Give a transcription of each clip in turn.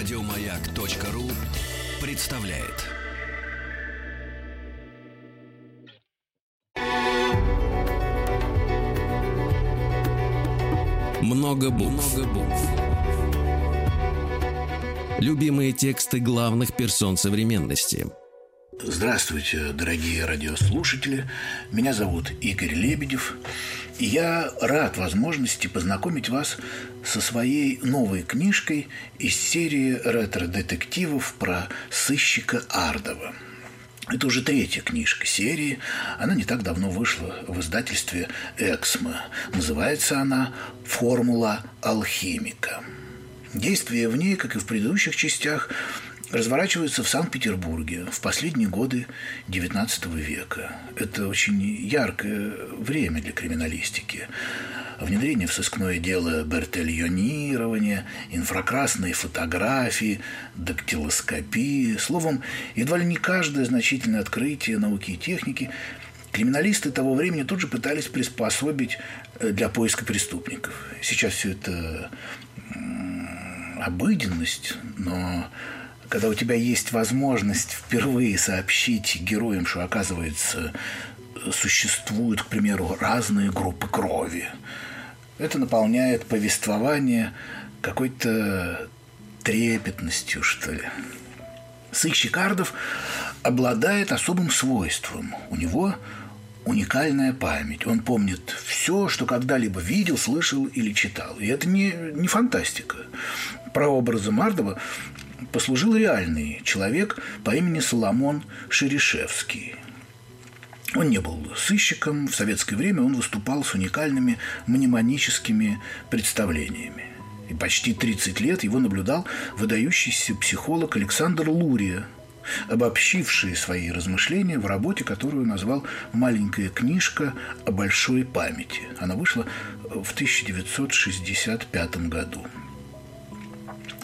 Радиомаяк.ру представляет. Много букв. Любимые тексты главных персон современности – Здравствуйте, дорогие радиослушатели. Меня зовут Игорь Лебедев. И я рад возможности познакомить вас со своей новой книжкой из серии ретро-детективов про сыщика Ардова. Это уже третья книжка серии. Она не так давно вышла в издательстве «Эксмо». Называется она «Формула алхимика». Действие в ней, как и в предыдущих частях, разворачивается в Санкт-Петербурге в последние годы XIX века. Это очень яркое время для криминалистики. Внедрение в сыскное дело бертельонирования, инфракрасные фотографии, дактилоскопии. Словом, едва ли не каждое значительное открытие науки и техники Криминалисты того времени тут же пытались приспособить э, для поиска преступников. Сейчас все это обыденность, но когда у тебя есть возможность впервые сообщить героям, что, оказывается, существуют, к примеру, разные группы крови, это наполняет повествование какой-то трепетностью, что ли. Сыщик Ардов обладает особым свойством. У него уникальная память. Он помнит все, что когда-либо видел, слышал или читал. И это не, не фантастика. Прообразом Мардова послужил реальный человек по имени Соломон Шерешевский. Он не был сыщиком. В советское время он выступал с уникальными мнемоническими представлениями. И почти 30 лет его наблюдал выдающийся психолог Александр Лурия, обобщивший свои размышления в работе, которую назвал «Маленькая книжка о большой памяти». Она вышла в 1965 году.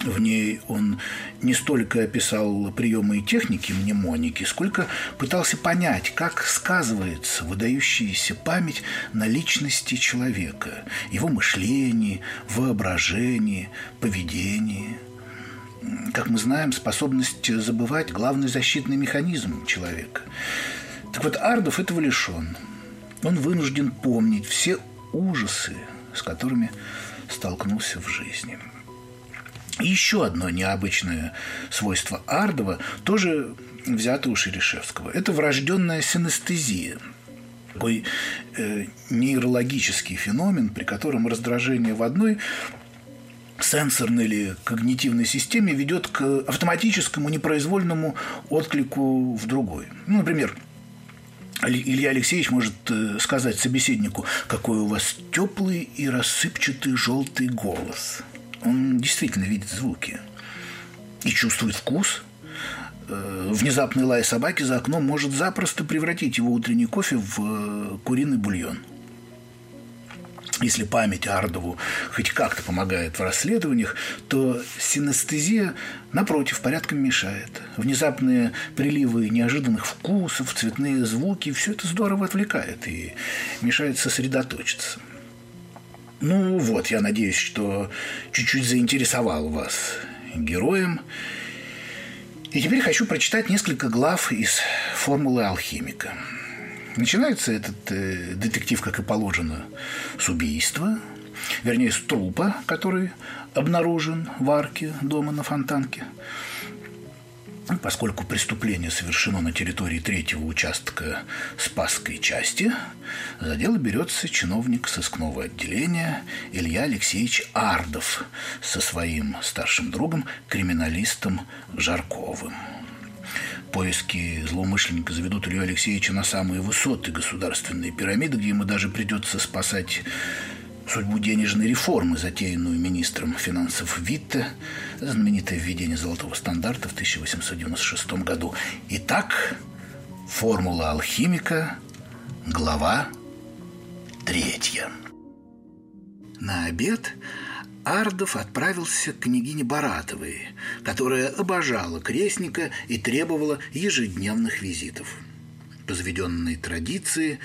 В ней он не столько описал приемы и техники мнемоники, сколько пытался понять, как сказывается выдающаяся память на личности человека, его мышлении, воображении, поведении. Как мы знаем, способность забывать – главный защитный механизм человека. Так вот, Ардов этого лишен. Он вынужден помнить все ужасы, с которыми столкнулся в жизни. Еще одно необычное свойство Ардова тоже взято у Шерешевского. Это врожденная синестезия такой э, нейрологический феномен, при котором раздражение в одной сенсорной или когнитивной системе ведет к автоматическому непроизвольному отклику в другой. Ну, например, Илья Алексеевич может э, сказать собеседнику, какой у вас теплый и рассыпчатый желтый голос – он действительно видит звуки и чувствует вкус. Э, внезапный лай собаки за окном может запросто превратить его утренний кофе в э, куриный бульон. Если память Ардову хоть как-то помогает в расследованиях, то синестезия, напротив, порядком мешает. Внезапные приливы неожиданных вкусов, цветные звуки – все это здорово отвлекает и мешает сосредоточиться. Ну вот, я надеюсь, что чуть-чуть заинтересовал вас героем. И теперь хочу прочитать несколько глав из «Формулы алхимика». Начинается этот э, детектив, как и положено, с убийства, вернее, с трупа, который обнаружен в арке дома на Фонтанке – Поскольку преступление совершено на территории третьего участка Спасской части, за дело берется чиновник сыскного отделения Илья Алексеевич Ардов со своим старшим другом, криминалистом Жарковым. Поиски злоумышленника заведут Илью Алексеевича на самые высоты государственной пирамиды, где ему даже придется спасать судьбу денежной реформы, затеянную министром финансов Витте, знаменитое введение золотого стандарта в 1896 году. Итак, формула алхимика, глава третья. На обед Ардов отправился к княгине Баратовой, которая обожала крестника и требовала ежедневных визитов. По заведенной традиции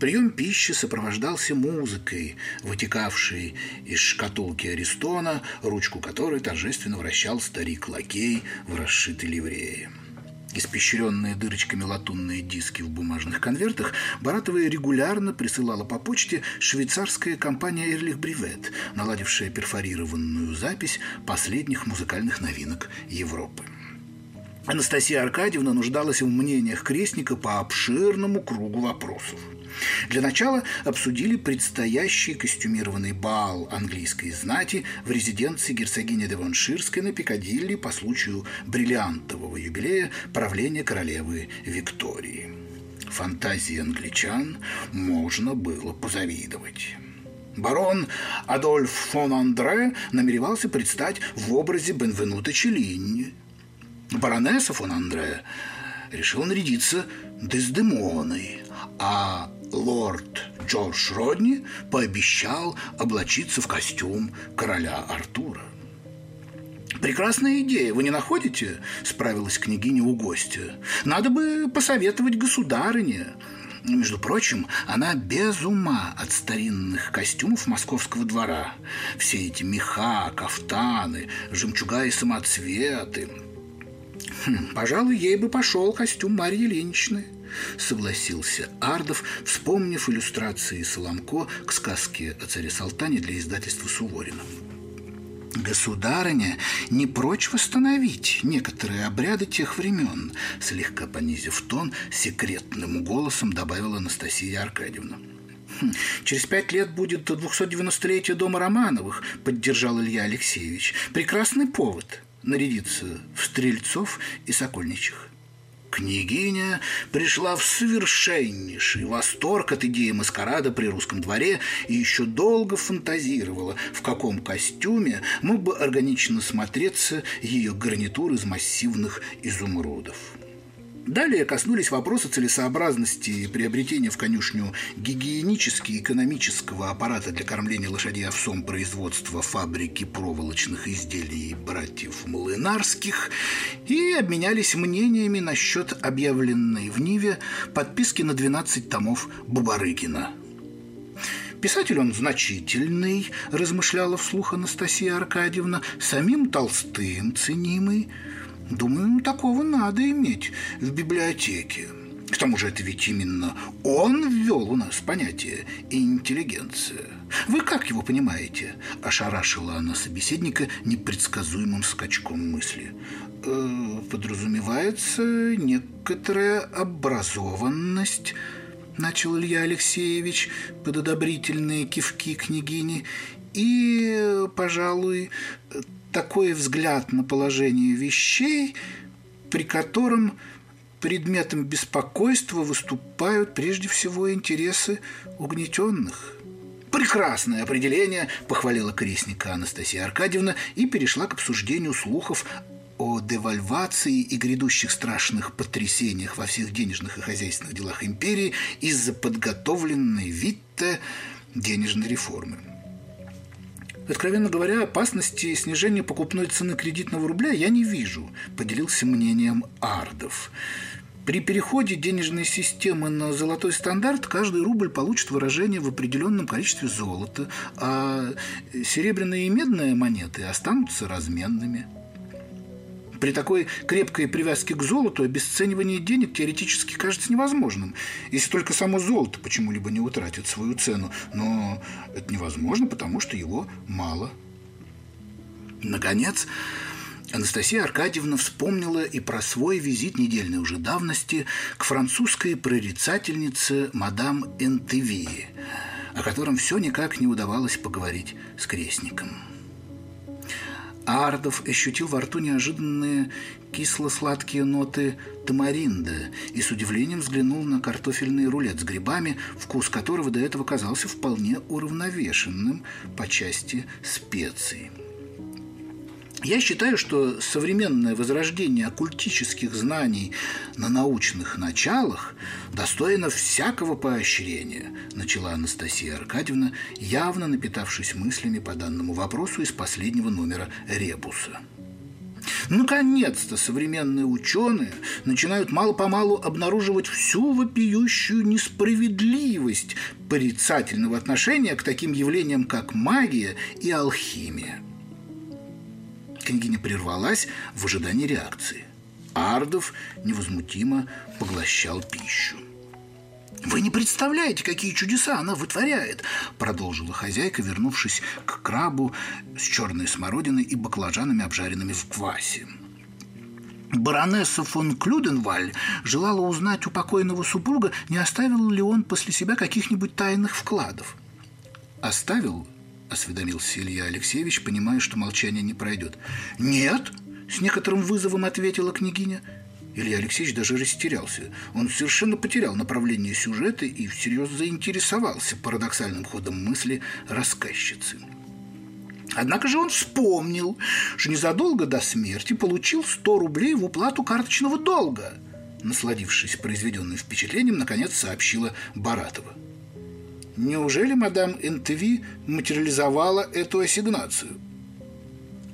Прием пищи сопровождался музыкой, вытекавшей из шкатулки Аристона, ручку которой торжественно вращал старик-лакей в расшитой ливрее. Испещренные дырочками латунные диски в бумажных конвертах Баратова регулярно присылала по почте швейцарская компания «Эрлих Бривет», наладившая перфорированную запись последних музыкальных новинок Европы. Анастасия Аркадьевна нуждалась в мнениях крестника по обширному кругу вопросов – для начала обсудили предстоящий костюмированный бал английской знати в резиденции герцогини Девонширской на Пикадилли по случаю бриллиантового юбилея правления королевы Виктории. Фантазии англичан можно было позавидовать. Барон Адольф фон Андре намеревался предстать в образе Бенвенута Челлини. Баронесса фон Андре решила нарядиться Дездемоной, а лорд Джордж Родни пообещал облачиться в костюм короля Артура. «Прекрасная идея, вы не находите?» – справилась княгиня у гостя. «Надо бы посоветовать государыне». Между прочим, она без ума от старинных костюмов московского двора. Все эти меха, кафтаны, жемчуга и самоцветы. Хм, пожалуй, ей бы пошел костюм Марьи Ильиничны согласился Ардов, вспомнив иллюстрации Соломко к сказке о царе Салтане для издательства Суворина. Государыня не прочь восстановить некоторые обряды тех времен, слегка понизив тон, секретным голосом добавила Анастасия Аркадьевна. «Хм, «Через пять лет будет 290-летие дома Романовых», – поддержал Илья Алексеевич. «Прекрасный повод нарядиться в Стрельцов и Сокольничих». Княгиня пришла в совершеннейший восторг от идеи маскарада при русском дворе и еще долго фантазировала, в каком костюме мог бы органично смотреться ее гарнитур из массивных изумрудов. Далее коснулись вопроса целесообразности приобретения в конюшню гигиенически экономического аппарата для кормления лошадей овсом производства фабрики проволочных изделий братьев Млынарских и обменялись мнениями насчет объявленной в Ниве подписки на 12 томов Бубарыкина. Писатель он значительный, размышляла вслух Анастасия Аркадьевна, самим Толстым ценимый – Думаю, такого надо иметь в библиотеке. К тому же это ведь именно он ввел у нас понятие «интеллигенция». Вы как его понимаете?» – ошарашила она собеседника непредсказуемым скачком мысли. «Э, «Подразумевается некоторая образованность», – начал Илья Алексеевич под одобрительные кивки княгини, «и, пожалуй, такой взгляд на положение вещей, при котором предметом беспокойства выступают прежде всего интересы угнетенных. «Прекрасное определение!» – похвалила крестника Анастасия Аркадьевна и перешла к обсуждению слухов о девальвации и грядущих страшных потрясениях во всех денежных и хозяйственных делах империи из-за подготовленной Витте денежной реформы. Откровенно говоря, опасности снижения покупной цены кредитного рубля я не вижу, поделился мнением Ардов. При переходе денежной системы на золотой стандарт каждый рубль получит выражение в определенном количестве золота, а серебряные и медные монеты останутся разменными. При такой крепкой привязке к золоту обесценивание денег теоретически кажется невозможным, если только само золото почему-либо не утратит свою цену. Но это невозможно, потому что его мало. Наконец, Анастасия Аркадьевна вспомнила и про свой визит недельной уже давности к французской прорицательнице мадам Энтеви, о котором все никак не удавалось поговорить с крестником. Ардов ощутил во рту неожиданные кисло-сладкие ноты тамаринда и с удивлением взглянул на картофельный рулет с грибами, вкус которого до этого казался вполне уравновешенным по части специй. Я считаю, что современное возрождение оккультических знаний на научных началах достойно всякого поощрения, начала Анастасия Аркадьевна, явно напитавшись мыслями по данному вопросу из последнего номера «Ребуса». Наконец-то современные ученые начинают мало-помалу обнаруживать всю вопиющую несправедливость порицательного отношения к таким явлениям, как магия и алхимия. Княгиня прервалась в ожидании реакции. Ардов невозмутимо поглощал пищу. «Вы не представляете, какие чудеса она вытворяет!» Продолжила хозяйка, вернувшись к крабу с черной смородиной и баклажанами, обжаренными в квасе. Баронесса фон Клюденваль желала узнать у покойного супруга, не оставил ли он после себя каких-нибудь тайных вкладов. «Оставил?» – осведомился Илья Алексеевич, понимая, что молчание не пройдет. «Нет!» – с некоторым вызовом ответила княгиня – Илья Алексеевич даже растерялся. Он совершенно потерял направление сюжета и всерьез заинтересовался парадоксальным ходом мысли рассказчицы. Однако же он вспомнил, что незадолго до смерти получил 100 рублей в уплату карточного долга. Насладившись произведенным впечатлением, наконец сообщила Баратова. Неужели мадам НТВ материализовала эту ассигнацию?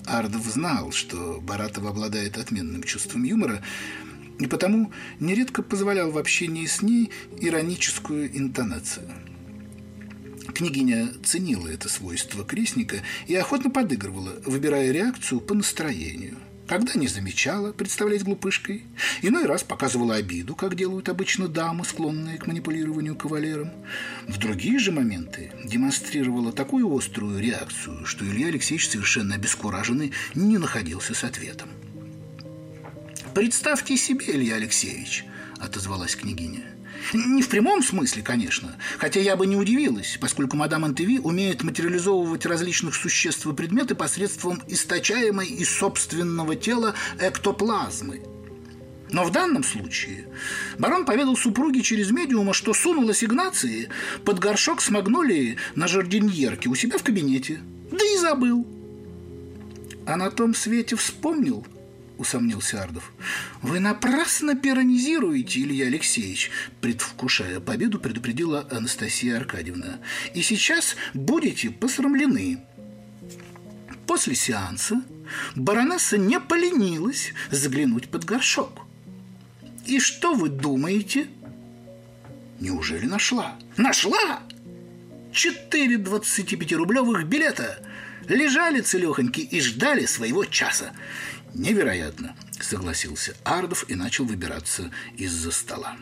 Ардов знал, что Баратова обладает отменным чувством юмора, и потому нередко позволял в общении с ней ироническую интонацию. Княгиня ценила это свойство крестника и охотно подыгрывала, выбирая реакцию по настроению. Когда не замечала представлять глупышкой, иной раз показывала обиду, как делают обычно дамы, склонные к манипулированию кавалером. В другие же моменты демонстрировала такую острую реакцию, что Илья Алексеевич, совершенно обескураженный, не находился с ответом. «Представьте себе, Илья Алексеевич», – отозвалась княгиня. Не в прямом смысле, конечно, хотя я бы не удивилась, поскольку мадам Антеви умеет материализовывать различных существ и предметы посредством источаемой из собственного тела эктоплазмы. Но в данном случае барон поведал супруге через медиума, что сунул ассигнации под горшок с магнолией на жардиньерке у себя в кабинете. Да и забыл. А на том свете вспомнил – усомнился Ардов. «Вы напрасно пиронизируете, Илья Алексеевич», предвкушая победу, предупредила Анастасия Аркадьевна. «И сейчас будете посрамлены». После сеанса баронесса не поленилась заглянуть под горшок. «И что вы думаете?» «Неужели нашла?» «Нашла!» Четыре 25-рублевых билета лежали целехоньки и ждали своего часа. «Невероятно», – согласился Ардов и начал выбираться из-за стола.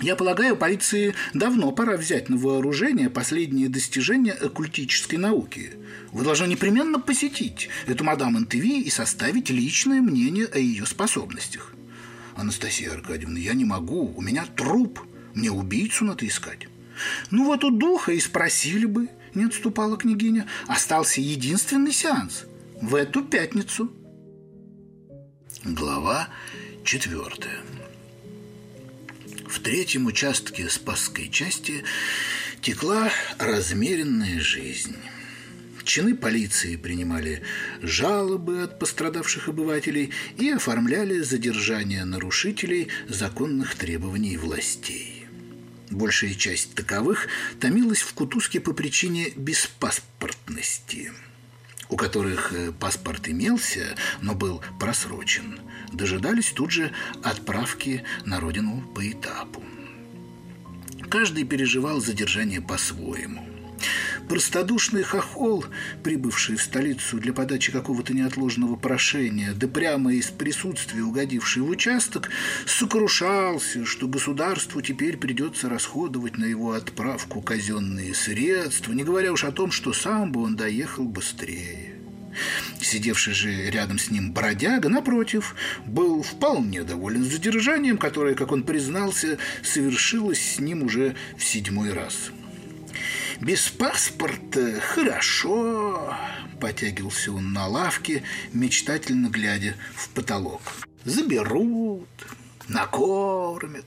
Я полагаю, полиции давно пора взять на вооружение последние достижения оккультической науки. Вы должны непременно посетить эту мадам НТВ и составить личное мнение о ее способностях. Анастасия Аркадьевна, я не могу, у меня труп, мне убийцу надо искать. Ну вот у духа и спросили бы, не отступала княгиня. Остался единственный сеанс в эту пятницу – Глава четвертая. В третьем участке Спасской части текла размеренная жизнь. Чины полиции принимали жалобы от пострадавших обывателей и оформляли задержание нарушителей законных требований властей. Большая часть таковых томилась в Кутузке по причине беспаспортности – у которых э, паспорт имелся, но был просрочен, дожидались тут же отправки на родину по этапу. Каждый переживал задержание по-своему. Простодушный хохол, прибывший в столицу для подачи какого-то неотложного прошения, да прямо из присутствия угодивший в участок, сокрушался, что государству теперь придется расходовать на его отправку казенные средства, не говоря уж о том, что сам бы он доехал быстрее. Сидевший же рядом с ним бродяга, напротив, был вполне доволен задержанием, которое, как он признался, совершилось с ним уже в седьмой раз. Без паспорта хорошо, потягивался он на лавке, мечтательно глядя в потолок. Заберут, накормят,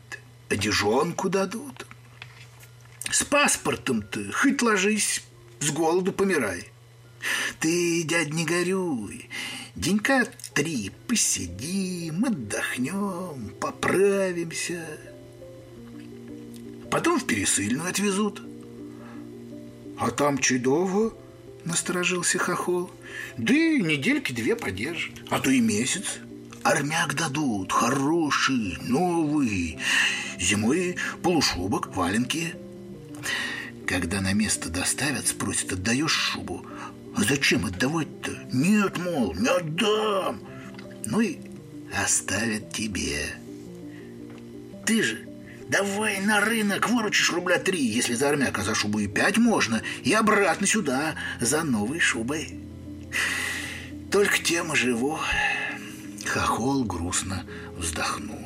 одежонку дадут. С паспортом-то хоть ложись, с голоду помирай. Ты, дядь, не горюй, денька три посидим, отдохнем, поправимся. Потом в Пересыльную отвезут – а там чудово насторожился хохол. Да и недельки две подержит, а то и месяц. Армяк дадут, хороший, новый. Зимой полушубок, валенки. Когда на место доставят, спросят, отдаешь шубу? А зачем отдавать-то? Нет, мол, не отдам. Ну и оставят тебе. Ты же давай на рынок выручишь рубля три, если за армяка за шубу и пять можно, и обратно сюда за новой шубой. Только тем и живу. Хохол грустно вздохнул.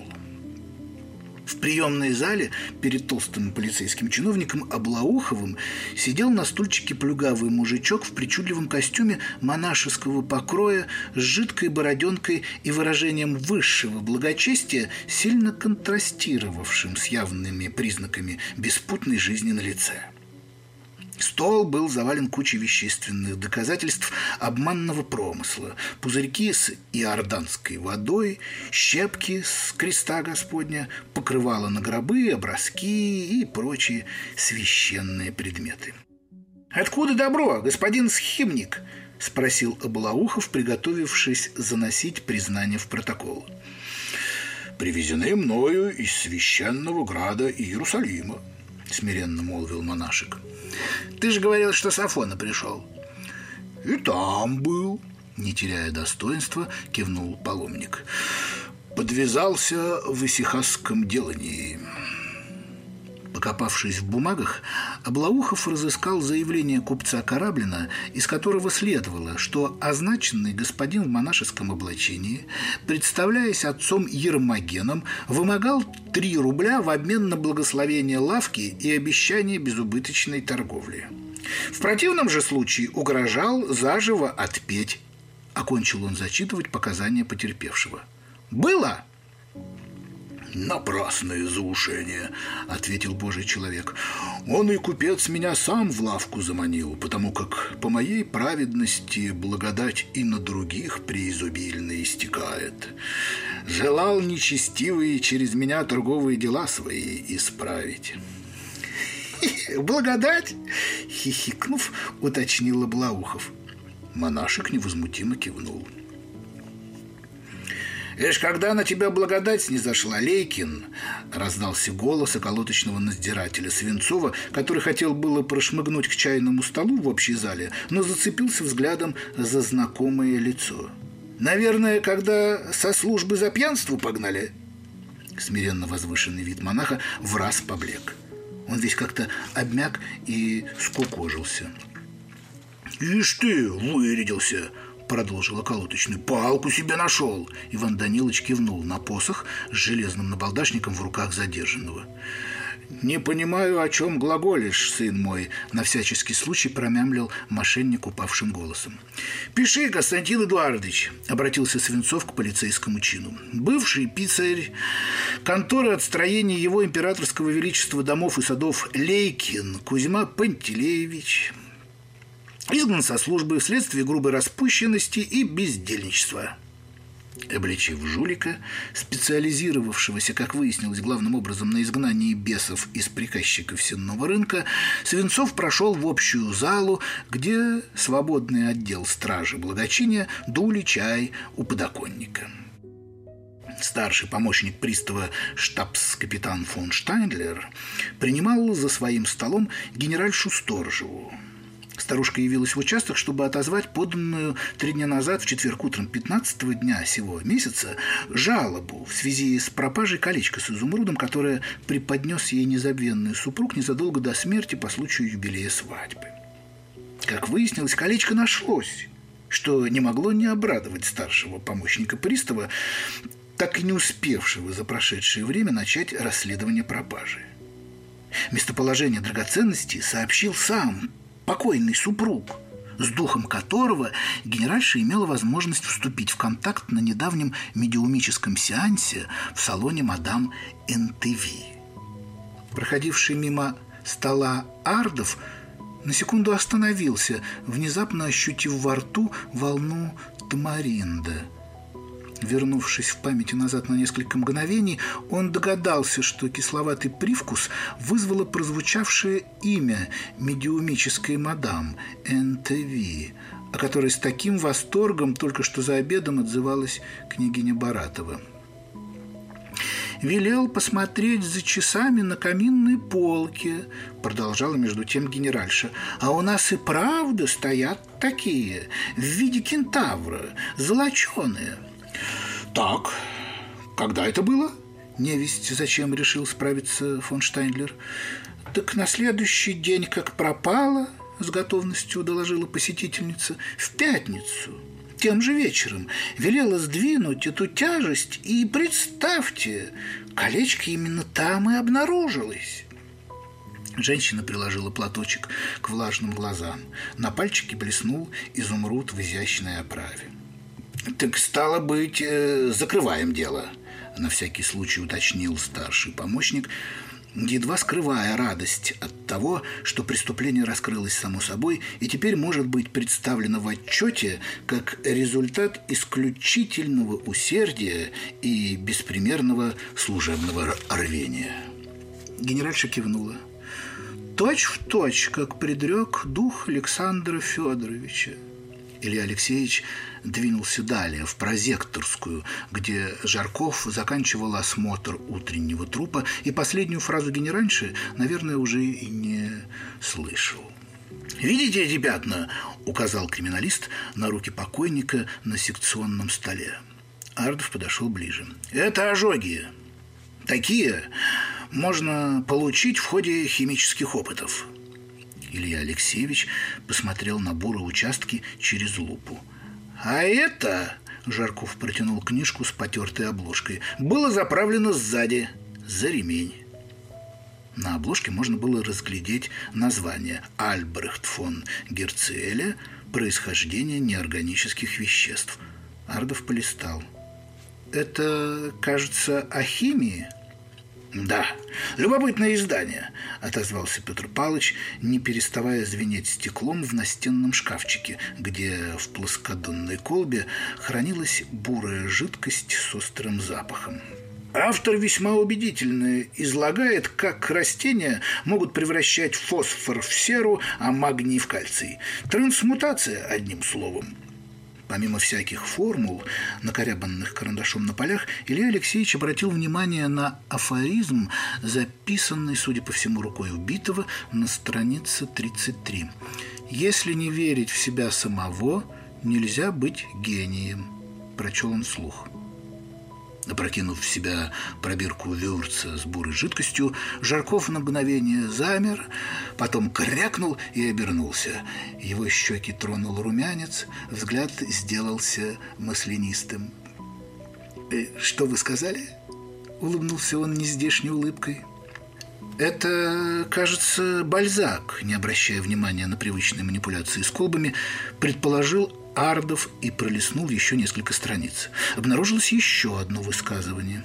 В приемной зале перед толстым полицейским чиновником Облауховым сидел на стульчике плюгавый мужичок в причудливом костюме монашеского покроя с жидкой бороденкой и выражением высшего благочестия, сильно контрастировавшим с явными признаками беспутной жизни на лице. Стол был завален кучей вещественных доказательств обманного промысла. Пузырьки с иорданской водой, щепки с креста Господня, покрывало на гробы, образки и прочие священные предметы. «Откуда добро, господин схимник?» – спросил Облаухов, приготовившись заносить признание в протокол. «Привезены мною из священного града Иерусалима», – смиренно молвил монашек. Ты же говорил, что с Афона пришел. И там был, не теряя достоинства, кивнул паломник. Подвязался в исихасском делании. Покопавшись в бумагах, Облаухов разыскал заявление купца Кораблина, из которого следовало, что означенный господин в монашеском облачении, представляясь отцом Ермогеном, вымогал 3 рубля в обмен на благословение лавки и обещание безубыточной торговли. В противном же случае угрожал заживо отпеть. Окончил он зачитывать показания потерпевшего. «Было!» «Напрасное заушение», — ответил Божий человек. «Он и купец меня сам в лавку заманил, потому как по моей праведности благодать и на других преизобильно истекает. Желал нечестивые через меня торговые дела свои исправить». «Благодать?» — хихикнув, уточнил Блаухов. Монашек невозмутимо кивнул. «Ишь, когда на тебя благодать не зашла, Лейкин!» – раздался голос околоточного надзирателя Свинцова, который хотел было прошмыгнуть к чайному столу в общей зале, но зацепился взглядом за знакомое лицо. «Наверное, когда со службы за пьянство погнали?» Смиренно возвышенный вид монаха в раз поблек. Он весь как-то обмяк и скукожился. «Ишь ты, вырядился!» Продолжил околоточный. «Палку себе нашел!» Иван Данилович кивнул на посох с железным набалдашником в руках задержанного. «Не понимаю, о чем глаголишь, сын мой», — на всяческий случай промямлил мошенник упавшим голосом. «Пиши, Константин Эдуардович», — обратился Свинцов к полицейскому чину. «Бывший пицарь конторы отстроения его императорского величества домов и садов Лейкин Кузьма Пантелеевич, изгнан со службы вследствие грубой распущенности и бездельничества. Обличив жулика, специализировавшегося, как выяснилось, главным образом на изгнании бесов из приказчиков сенного рынка, Свинцов прошел в общую залу, где свободный отдел стражи благочиния дули чай у подоконника. Старший помощник пристава штабс-капитан фон Штайндлер принимал за своим столом генеральшу Сторожеву, Старушка явилась в участок, чтобы отозвать поданную три дня назад, в четверг утром 15 дня сего месяца, жалобу в связи с пропажей колечка с изумрудом, которое преподнес ей незабвенный супруг незадолго до смерти по случаю юбилея свадьбы. Как выяснилось, колечко нашлось, что не могло не обрадовать старшего помощника пристава, так и не успевшего за прошедшее время начать расследование пропажи. Местоположение драгоценностей сообщил сам покойный супруг, с духом которого генеральша имела возможность вступить в контакт на недавнем медиумическом сеансе в салоне мадам НТВ. Проходивший мимо стола Ардов на секунду остановился, внезапно ощутив во рту волну тамаринда. Вернувшись в памяти назад на несколько мгновений, он догадался, что кисловатый привкус вызвало прозвучавшее имя медиумической мадам НТВ, о которой с таким восторгом только что за обедом отзывалась княгиня Баратова велел посмотреть за часами на каминной полке, продолжала между тем генеральша. А у нас и правда стоят такие, в виде кентавра, золоченые. Так, когда это было? Невесть зачем решил справиться фон Штайнлер. Так на следующий день, как пропала, с готовностью доложила посетительница, в пятницу – тем же вечером велела сдвинуть эту тяжесть, и представьте, колечко именно там и обнаружилось. Женщина приложила платочек к влажным глазам. На пальчике блеснул изумруд в изящной оправе. «Так стало быть, э, закрываем дело», – на всякий случай уточнил старший помощник – едва скрывая радость от того, что преступление раскрылось само собой и теперь может быть представлено в отчете как результат исключительного усердия и беспримерного служебного рвения. Генеральша кивнула. Точь в точь, как предрек дух Александра Федоровича. Илья Алексеевич двинулся далее, в прозекторскую, где Жарков заканчивал осмотр утреннего трупа, и последнюю фразу генеральши, наверное, уже и не слышал. «Видите эти пятна?» – указал криминалист на руки покойника на секционном столе. Ардов подошел ближе. «Это ожоги. Такие можно получить в ходе химических опытов». Илья Алексеевич посмотрел на бурые участки через лупу. «А это...» – Жарков протянул книжку с потертой обложкой. «Было заправлено сзади, за ремень». На обложке можно было разглядеть название «Альбрехт фон Герцеля. Происхождение неорганических веществ». Ардов полистал. «Это, кажется, о химии?» «Да, любопытное издание», – отозвался Петр Палыч, не переставая звенеть стеклом в настенном шкафчике, где в плоскодонной колбе хранилась бурая жидкость с острым запахом. Автор весьма убедительно излагает, как растения могут превращать фосфор в серу, а магний в кальций. Трансмутация, одним словом – Помимо всяких формул, накорябанных карандашом на полях, Илья Алексеевич обратил внимание на афоризм, записанный, судя по всему, рукой убитого на странице 33. «Если не верить в себя самого, нельзя быть гением», – прочел он слух. Опрокинув в себя пробирку вюрца с бурой жидкостью, Жарков на мгновение замер, потом крякнул и обернулся. Его щеки тронул румянец, взгляд сделался маслянистым. «Э, «Что вы сказали?» — улыбнулся он нездешней улыбкой. Это, кажется, Бальзак, не обращая внимания на привычные манипуляции с колбами, предположил Ардов и пролистнул еще несколько страниц. Обнаружилось еще одно высказывание.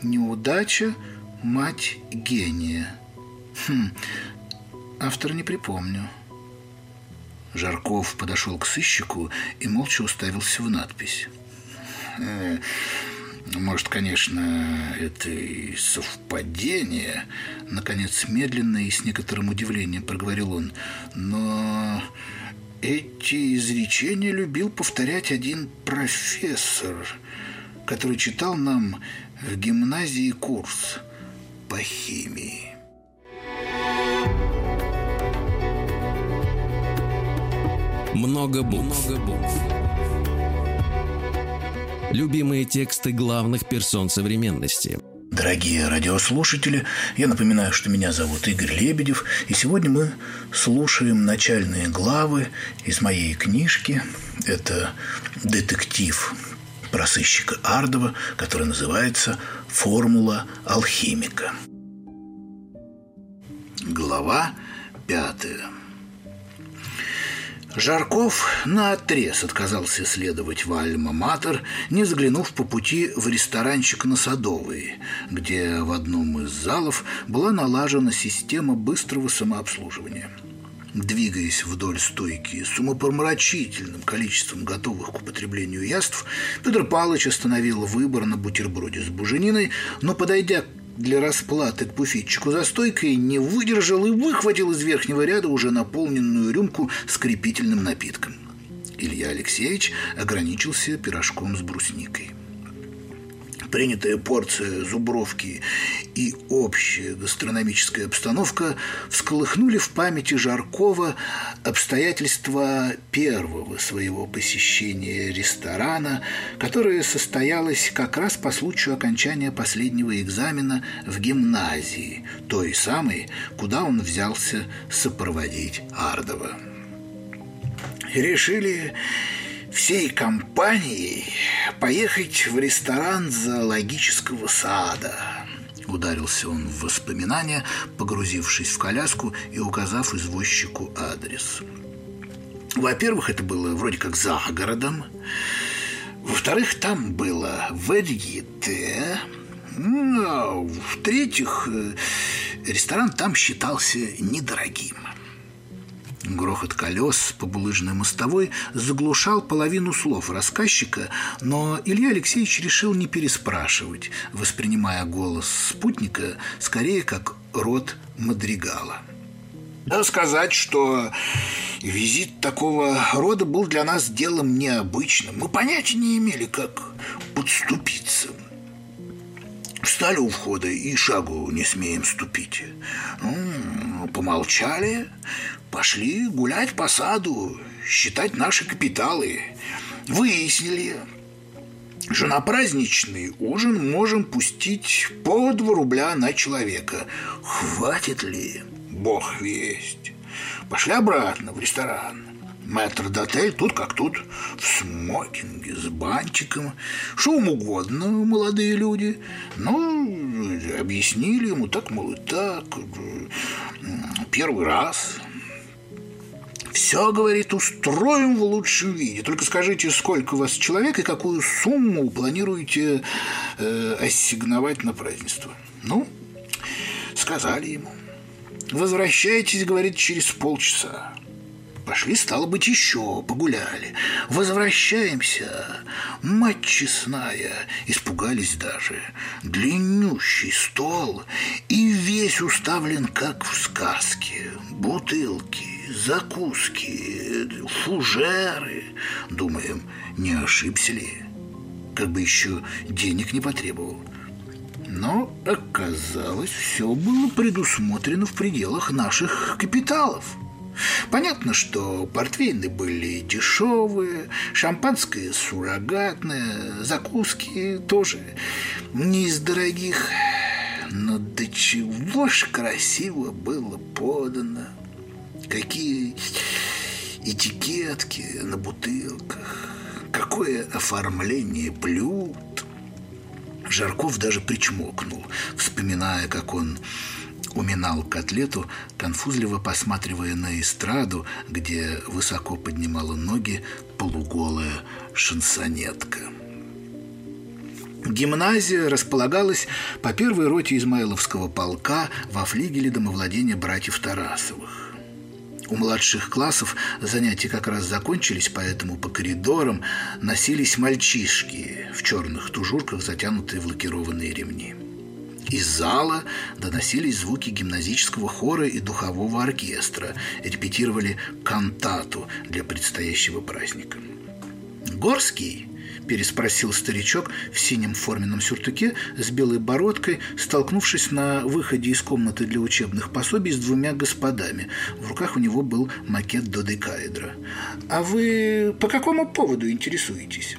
«Неудача – мать гения». Хм, автора не припомню. Жарков подошел к сыщику и молча уставился в надпись. «Э, может, конечно, это и совпадение, наконец, медленно и с некоторым удивлением проговорил он, но эти изречения любил повторять один профессор, который читал нам в гимназии курс по химии. Много букв. Много букв. Любимые тексты главных персон современности – Дорогие радиослушатели, я напоминаю, что меня зовут Игорь Лебедев, и сегодня мы слушаем начальные главы из моей книжки. Это детектив про сыщика Ардова, который называется «Формула алхимика». Глава пятая. Жарков на отрез отказался следовать в Альма-Матер, не заглянув по пути в ресторанчик на Садовой, где в одном из залов была налажена система быстрого самообслуживания. Двигаясь вдоль стойки с умопомрачительным количеством готовых к употреблению яств, Петр Павлович остановил выбор на бутерброде с бужениной, но, подойдя для расплаты к буфетчику за стойкой, не выдержал и выхватил из верхнего ряда уже наполненную рюмку скрепительным напитком. Илья Алексеевич ограничился пирожком с брусникой принятая порция зубровки и общая гастрономическая обстановка всколыхнули в памяти Жаркова обстоятельства первого своего посещения ресторана, которое состоялось как раз по случаю окончания последнего экзамена в гимназии, той самой, куда он взялся сопроводить Ардова. Решили всей компанией поехать в ресторан зоологического сада. Ударился он в воспоминания, погрузившись в коляску и указав извозчику адрес. Во-первых, это было вроде как за городом. Во-вторых, там было варьете. Ну, а в-третьих, э, ресторан там считался недорогим. Грохот колес по булыжной мостовой заглушал половину слов рассказчика, но Илья Алексеевич решил не переспрашивать, воспринимая голос спутника скорее как род мадригала. Надо сказать, что визит такого рода был для нас делом необычным. Мы понятия не имели, как подступиться. Встали у входа и шагу не смеем ступить. Ну, помолчали, Пошли гулять по саду, считать наши капиталы. Выяснили, что на праздничный ужин можем пустить по 2 рубля на человека. Хватит ли? Бог весть. Пошли обратно в ресторан. Мэтр Дотель тут как тут, в смокинге, с бантиком. Что ему угодно, молодые люди. Ну, объяснили ему так, мол, и так. Первый раз – все, говорит, устроим в лучшем виде. Только скажите, сколько у вас человек и какую сумму планируете э, ассигновать на празднество. Ну, сказали ему. Возвращайтесь, говорит, через полчаса. Пошли, стало быть, еще погуляли. Возвращаемся. Мать честная. Испугались даже. Длиннющий стол и весь уставлен, как в сказке. Бутылки, закуски, фужеры. Думаем, не ошибся ли? Как бы еще денег не потребовал. Но оказалось, все было предусмотрено в пределах наших капиталов. Понятно, что портвейны были дешевые, шампанское суррогатное, закуски тоже не из дорогих. Но до чего ж красиво было подано какие этикетки на бутылках, какое оформление блюд. Жарков даже причмокнул, вспоминая, как он уминал котлету, конфузливо посматривая на эстраду, где высоко поднимала ноги полуголая шансонетка. Гимназия располагалась по первой роте Измайловского полка во флигеле домовладения братьев Тарасовых. У младших классов занятия как раз закончились, поэтому по коридорам носились мальчишки в черных тужурках, затянутые в лакированные ремни. Из зала доносились звуки гимназического хора и духового оркестра, репетировали кантату для предстоящего праздника. Горский переспросил старичок в синем форменном сюртуке с белой бородкой, столкнувшись на выходе из комнаты для учебных пособий с двумя господами. В руках у него был макет додекаэдра. «А вы по какому поводу интересуетесь?»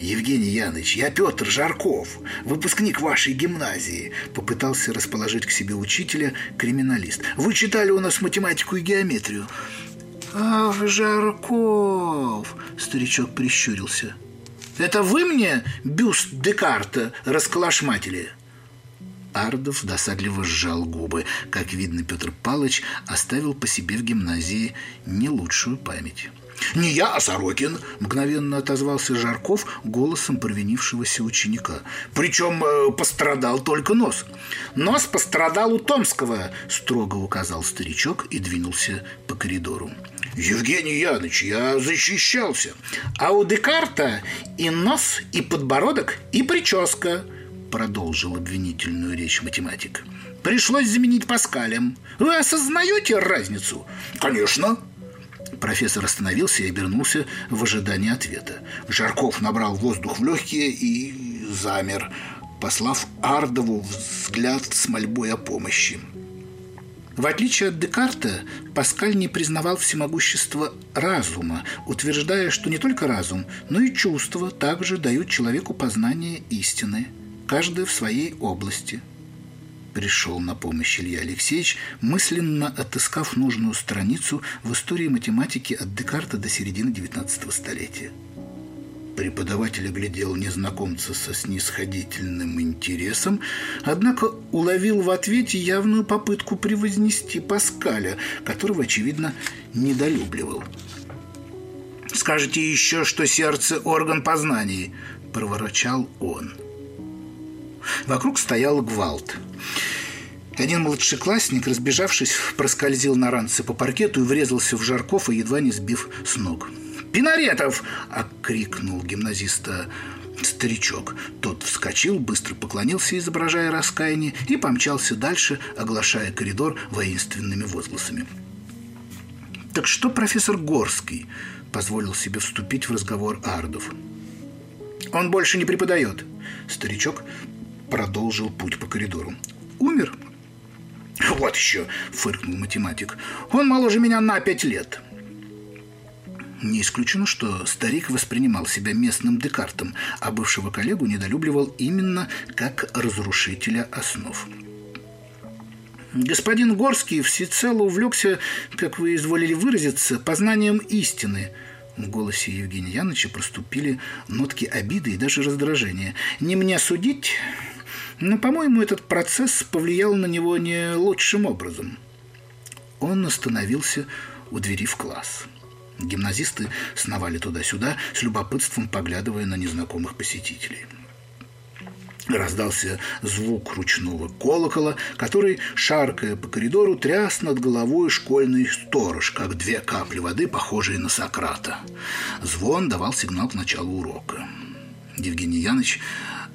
Евгений Яныч, я Петр Жарков, выпускник вашей гимназии, попытался расположить к себе учителя криминалист. Вы читали у нас математику и геометрию. Ах, Жарков, старичок прищурился. Это вы мне бюст Декарта расколошматили? Ардов досадливо сжал губы. Как видно, Петр Палыч оставил по себе в гимназии не лучшую память. «Не я, а Сорокин!» – мгновенно отозвался Жарков голосом провинившегося ученика. «Причем э, пострадал только нос». «Нос пострадал у Томского!» – строго указал старичок и двинулся по коридору. Евгений Яныч, я защищался. А у Декарта и нос, и подбородок, и прическа, продолжил обвинительную речь математик. Пришлось заменить Паскалем. Вы осознаете разницу? Конечно. Профессор остановился и обернулся в ожидании ответа. Жарков набрал воздух в легкие и замер, послав Ардову взгляд с мольбой о помощи. В отличие от Декарта, Паскаль не признавал всемогущество разума, утверждая, что не только разум, но и чувства также дают человеку познание истины, каждое в своей области. Пришел на помощь Илья Алексеевич, мысленно отыскав нужную страницу в истории математики от Декарта до середины XIX столетия. Преподаватель оглядел незнакомца со снисходительным интересом, однако уловил в ответе явную попытку превознести Паскаля, которого, очевидно, недолюбливал. «Скажете еще, что сердце – орган познаний», – проворчал он. Вокруг стоял гвалт. Один младшеклассник, разбежавшись, проскользил на ранце по паркету и врезался в Жарков, и едва не сбив с ног. Пинаретов!» – окрикнул гимназиста старичок. Тот вскочил, быстро поклонился, изображая раскаяние, и помчался дальше, оглашая коридор воинственными возгласами. «Так что профессор Горский?» – позволил себе вступить в разговор Ардов. «Он больше не преподает». Старичок продолжил путь по коридору. «Умер?» «Вот еще!» – фыркнул математик. «Он моложе меня на пять лет». Не исключено, что старик воспринимал себя местным Декартом, а бывшего коллегу недолюбливал именно как разрушителя основ. Господин Горский всецело увлекся, как вы изволили выразиться, познанием истины. В голосе Евгения Яновича проступили нотки обиды и даже раздражения. Не мне судить, но, по-моему, этот процесс повлиял на него не лучшим образом. Он остановился у двери в класс. Гимназисты сновали туда-сюда, с любопытством поглядывая на незнакомых посетителей. Раздался звук ручного колокола, который, шаркая по коридору, тряс над головой школьный сторож, как две капли воды, похожие на Сократа. Звон давал сигнал к началу урока. Евгений Яныч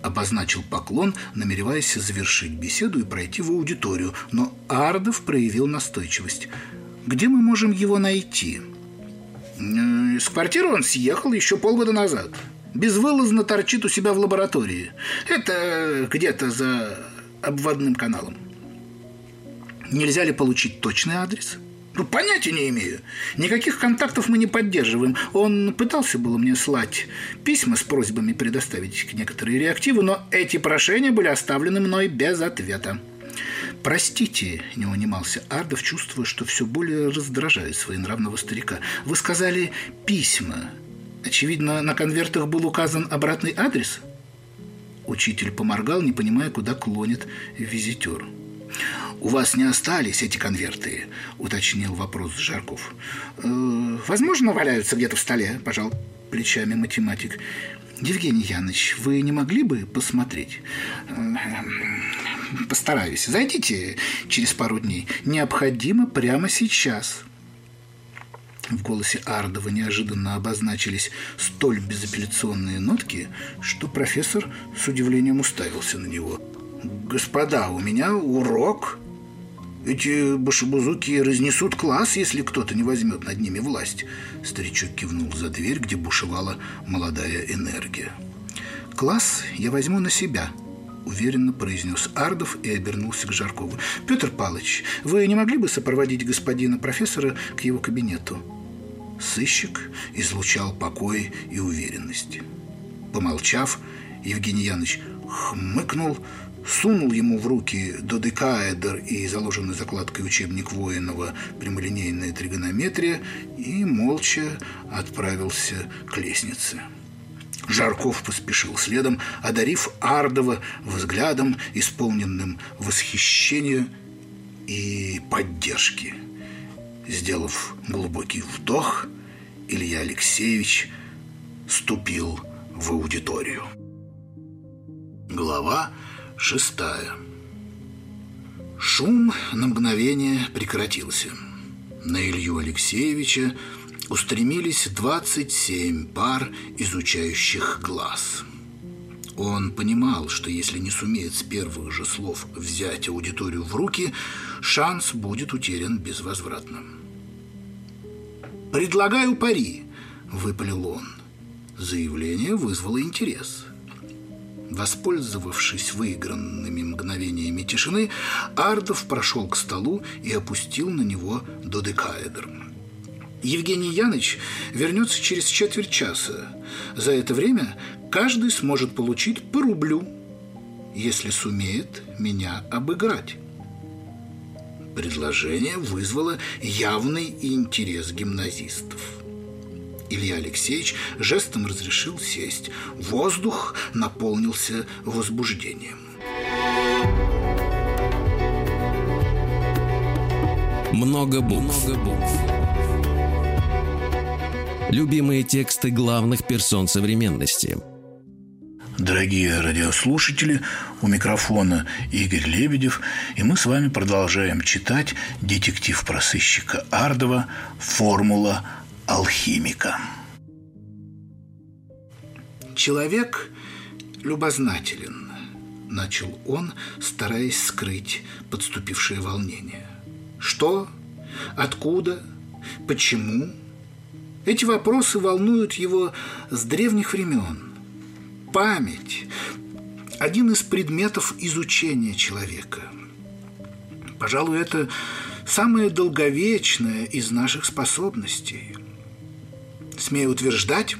обозначил поклон, намереваясь завершить беседу и пройти в аудиторию, но Ардов проявил настойчивость. «Где мы можем его найти?» С квартиры он съехал еще полгода назад. Безвылазно торчит у себя в лаборатории. Это где-то за обводным каналом. Нельзя ли получить точный адрес? Ну, понятия не имею. Никаких контактов мы не поддерживаем. Он пытался было мне слать письма с просьбами предоставить некоторые реактивы, но эти прошения были оставлены мной без ответа. «Простите», – не унимался Ардов, чувствуя, что все более раздражает своенравного старика. «Вы сказали «письма». Очевидно, на конвертах был указан обратный адрес?» Учитель поморгал, не понимая, куда клонит визитер. «У вас не остались эти конверты?» – уточнил вопрос Жарков. «Э, «Возможно, валяются где-то в столе», – пожал плечами математик. «Евгений Яныч, вы не могли бы посмотреть?» постараюсь. Зайдите через пару дней. Необходимо прямо сейчас». В голосе Ардова неожиданно обозначились столь безапелляционные нотки, что профессор с удивлением уставился на него. «Господа, у меня урок. Эти башебузуки разнесут класс, если кто-то не возьмет над ними власть». Старичок кивнул за дверь, где бушевала молодая энергия. «Класс я возьму на себя», уверенно произнес Ардов и обернулся к Жаркову. «Петр Павлович, вы не могли бы сопроводить господина профессора к его кабинету?» Сыщик излучал покой и уверенность. Помолчав, Евгений Янович хмыкнул, сунул ему в руки додекаэдр и заложенный закладкой учебник воинова прямолинейная тригонометрия и молча отправился к лестнице. Жарков поспешил следом, одарив Ардова взглядом, исполненным восхищения и поддержки. Сделав глубокий вдох, Илья Алексеевич ступил в аудиторию. Глава шестая. Шум на мгновение прекратился. На Илью Алексеевича устремились 27 пар изучающих глаз. Он понимал, что если не сумеет с первых же слов взять аудиторию в руки, шанс будет утерян безвозвратно. «Предлагаю пари», – выпалил он. Заявление вызвало интерес. Воспользовавшись выигранными мгновениями тишины, Ардов прошел к столу и опустил на него додекаэдр. Евгений Яныч вернется через четверть часа. За это время каждый сможет получить по рублю, если сумеет меня обыграть. Предложение вызвало явный интерес гимназистов. Илья Алексеевич жестом разрешил сесть. Воздух наполнился возбуждением. Много букв. Много букв. Любимые тексты главных персон современности. Дорогие радиослушатели, у микрофона Игорь Лебедев, и мы с вами продолжаем читать детектив про сыщика Ардова «Формула алхимика». Человек любознателен, начал он, стараясь скрыть подступившее волнение. Что? Откуда? Почему? Эти вопросы волнуют его с древних времен. Память – один из предметов изучения человека. Пожалуй, это самое долговечное из наших способностей. Смею утверждать,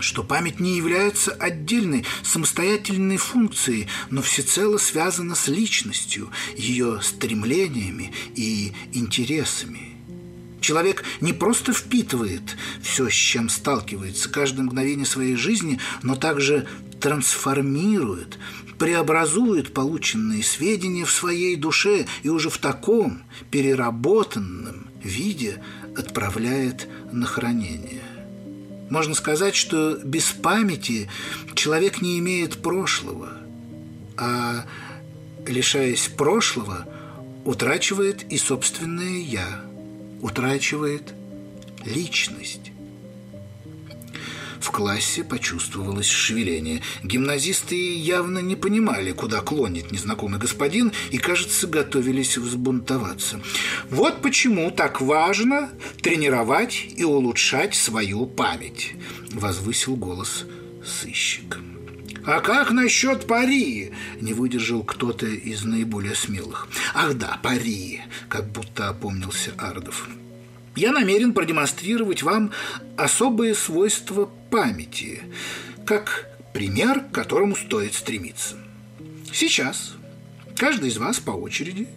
что память не является отдельной, самостоятельной функцией, но всецело связана с личностью, ее стремлениями и интересами. Человек не просто впитывает все, с чем сталкивается каждое мгновение своей жизни, но также трансформирует, преобразует полученные сведения в своей душе и уже в таком переработанном виде отправляет на хранение. Можно сказать, что без памяти человек не имеет прошлого, а лишаясь прошлого, утрачивает и собственное «я», утрачивает личность. В классе почувствовалось шевеление. Гимназисты явно не понимали, куда клонит незнакомый господин, и, кажется, готовились взбунтоваться. Вот почему так важно тренировать и улучшать свою память, возвысил голос сыщик. «А как насчет пари?» – не выдержал кто-то из наиболее смелых. «Ах да, пари!» – как будто опомнился Ардов я намерен продемонстрировать вам особые свойства памяти, как пример, к которому стоит стремиться. Сейчас каждый из вас по очереди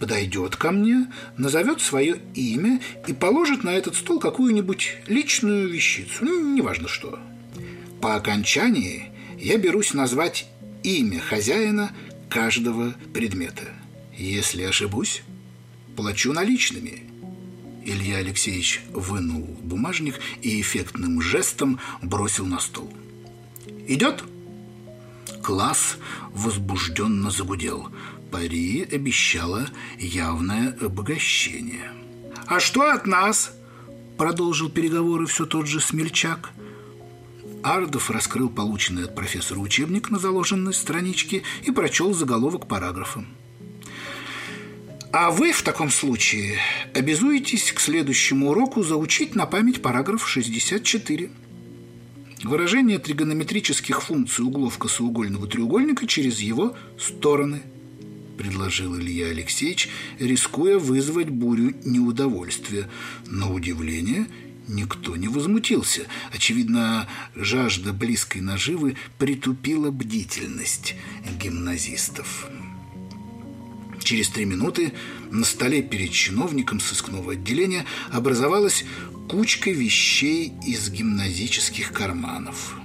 подойдет ко мне, назовет свое имя и положит на этот стол какую-нибудь личную вещицу, ну, неважно что. По окончании я берусь назвать имя хозяина каждого предмета. Если ошибусь, плачу наличными – Илья Алексеевич вынул бумажник и эффектным жестом бросил на стол. «Идет?» Класс возбужденно загудел. Пари обещала явное обогащение. «А что от нас?» Продолжил переговоры все тот же смельчак. Ардов раскрыл полученный от профессора учебник на заложенной страничке и прочел заголовок параграфа. А вы в таком случае обязуетесь к следующему уроку заучить на память параграф 64. Выражение тригонометрических функций углов косоугольного треугольника через его стороны, предложил Илья Алексеевич, рискуя вызвать бурю неудовольствия. На удивление никто не возмутился. Очевидно, жажда близкой наживы притупила бдительность гимназистов. Через три минуты на столе перед чиновником сыскного отделения образовалась кучка вещей из гимназических карманов.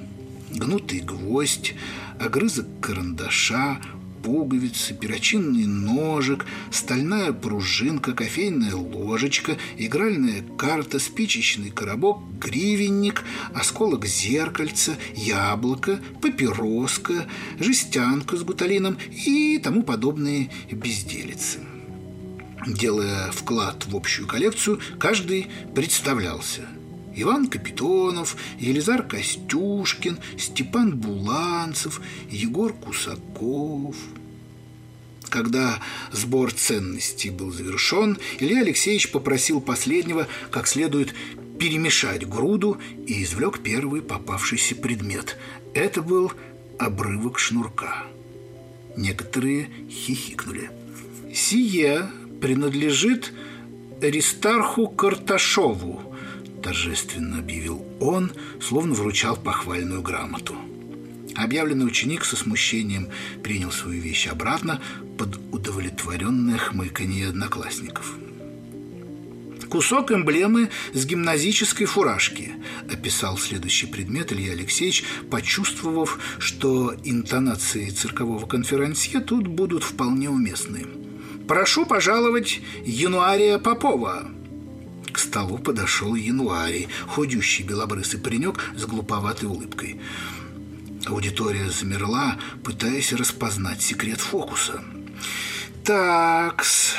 Гнутый гвоздь, огрызок карандаша, пуговицы, перочинный ножик, стальная пружинка, кофейная ложечка, игральная карта, спичечный коробок, гривенник, осколок зеркальца, яблоко, папироска, жестянка с гуталином и тому подобные безделицы. Делая вклад в общую коллекцию, каждый представлялся – Иван Капитонов, Елизар Костюшкин, Степан Буланцев, Егор Кусаков. Когда сбор ценностей был завершен, Илья Алексеевич попросил последнего как следует перемешать груду и извлек первый попавшийся предмет. Это был обрывок шнурка. Некоторые хихикнули. «Сие принадлежит Аристарху Карташову», торжественно объявил он, словно вручал похвальную грамоту. Объявленный ученик со смущением принял свою вещь обратно под удовлетворенное хмыканье одноклассников. «Кусок эмблемы с гимназической фуражки», – описал следующий предмет Илья Алексеевич, почувствовав, что интонации циркового конферансье тут будут вполне уместны. «Прошу пожаловать Януария Попова», к столу подошел Януарий, худющий белобрысый паренек с глуповатой улыбкой. Аудитория замерла, пытаясь распознать секрет фокуса. «Такс,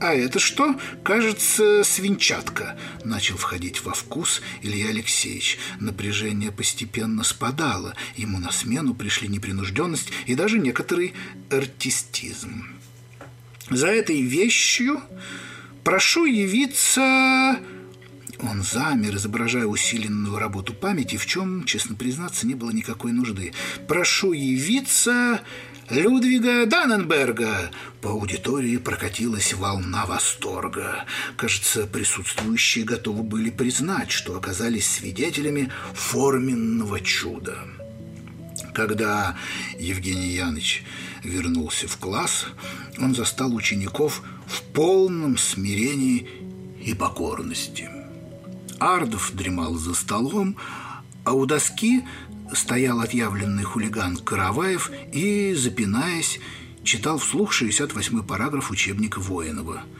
а это что? Кажется, свинчатка», – начал входить во вкус Илья Алексеевич. Напряжение постепенно спадало, ему на смену пришли непринужденность и даже некоторый артистизм. За этой вещью Прошу явиться...» Он замер, изображая усиленную работу памяти, в чем, честно признаться, не было никакой нужды. «Прошу явиться Людвига Данненберга!» По аудитории прокатилась волна восторга. Кажется, присутствующие готовы были признать, что оказались свидетелями форменного чуда. Когда Евгений Яныч вернулся в класс, он застал учеников в полном смирении и покорности. Ардов дремал за столом, а у доски стоял отъявленный хулиган Караваев и, запинаясь, читал вслух 68-й параграф учебника Воинова –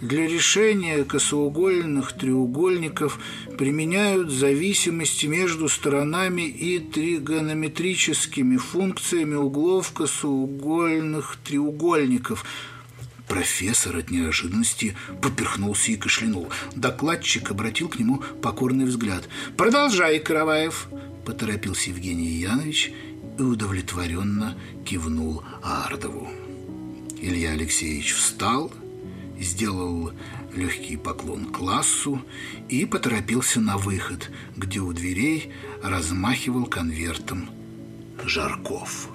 для решения косоугольных треугольников применяют зависимости между сторонами и тригонометрическими функциями углов косоугольных треугольников. Профессор от неожиданности поперхнулся и кашлянул. Докладчик обратил к нему покорный взгляд. «Продолжай, Караваев!» – поторопился Евгений Янович и удовлетворенно кивнул Ардову. Илья Алексеевич встал – сделал легкий поклон классу и поторопился на выход, где у дверей размахивал конвертом Жарков.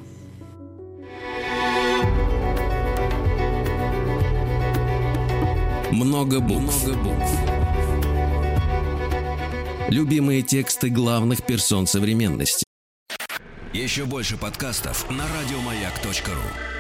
Много букв. Много букв. Любимые тексты главных персон современности. Еще больше подкастов на радиомаяк.ру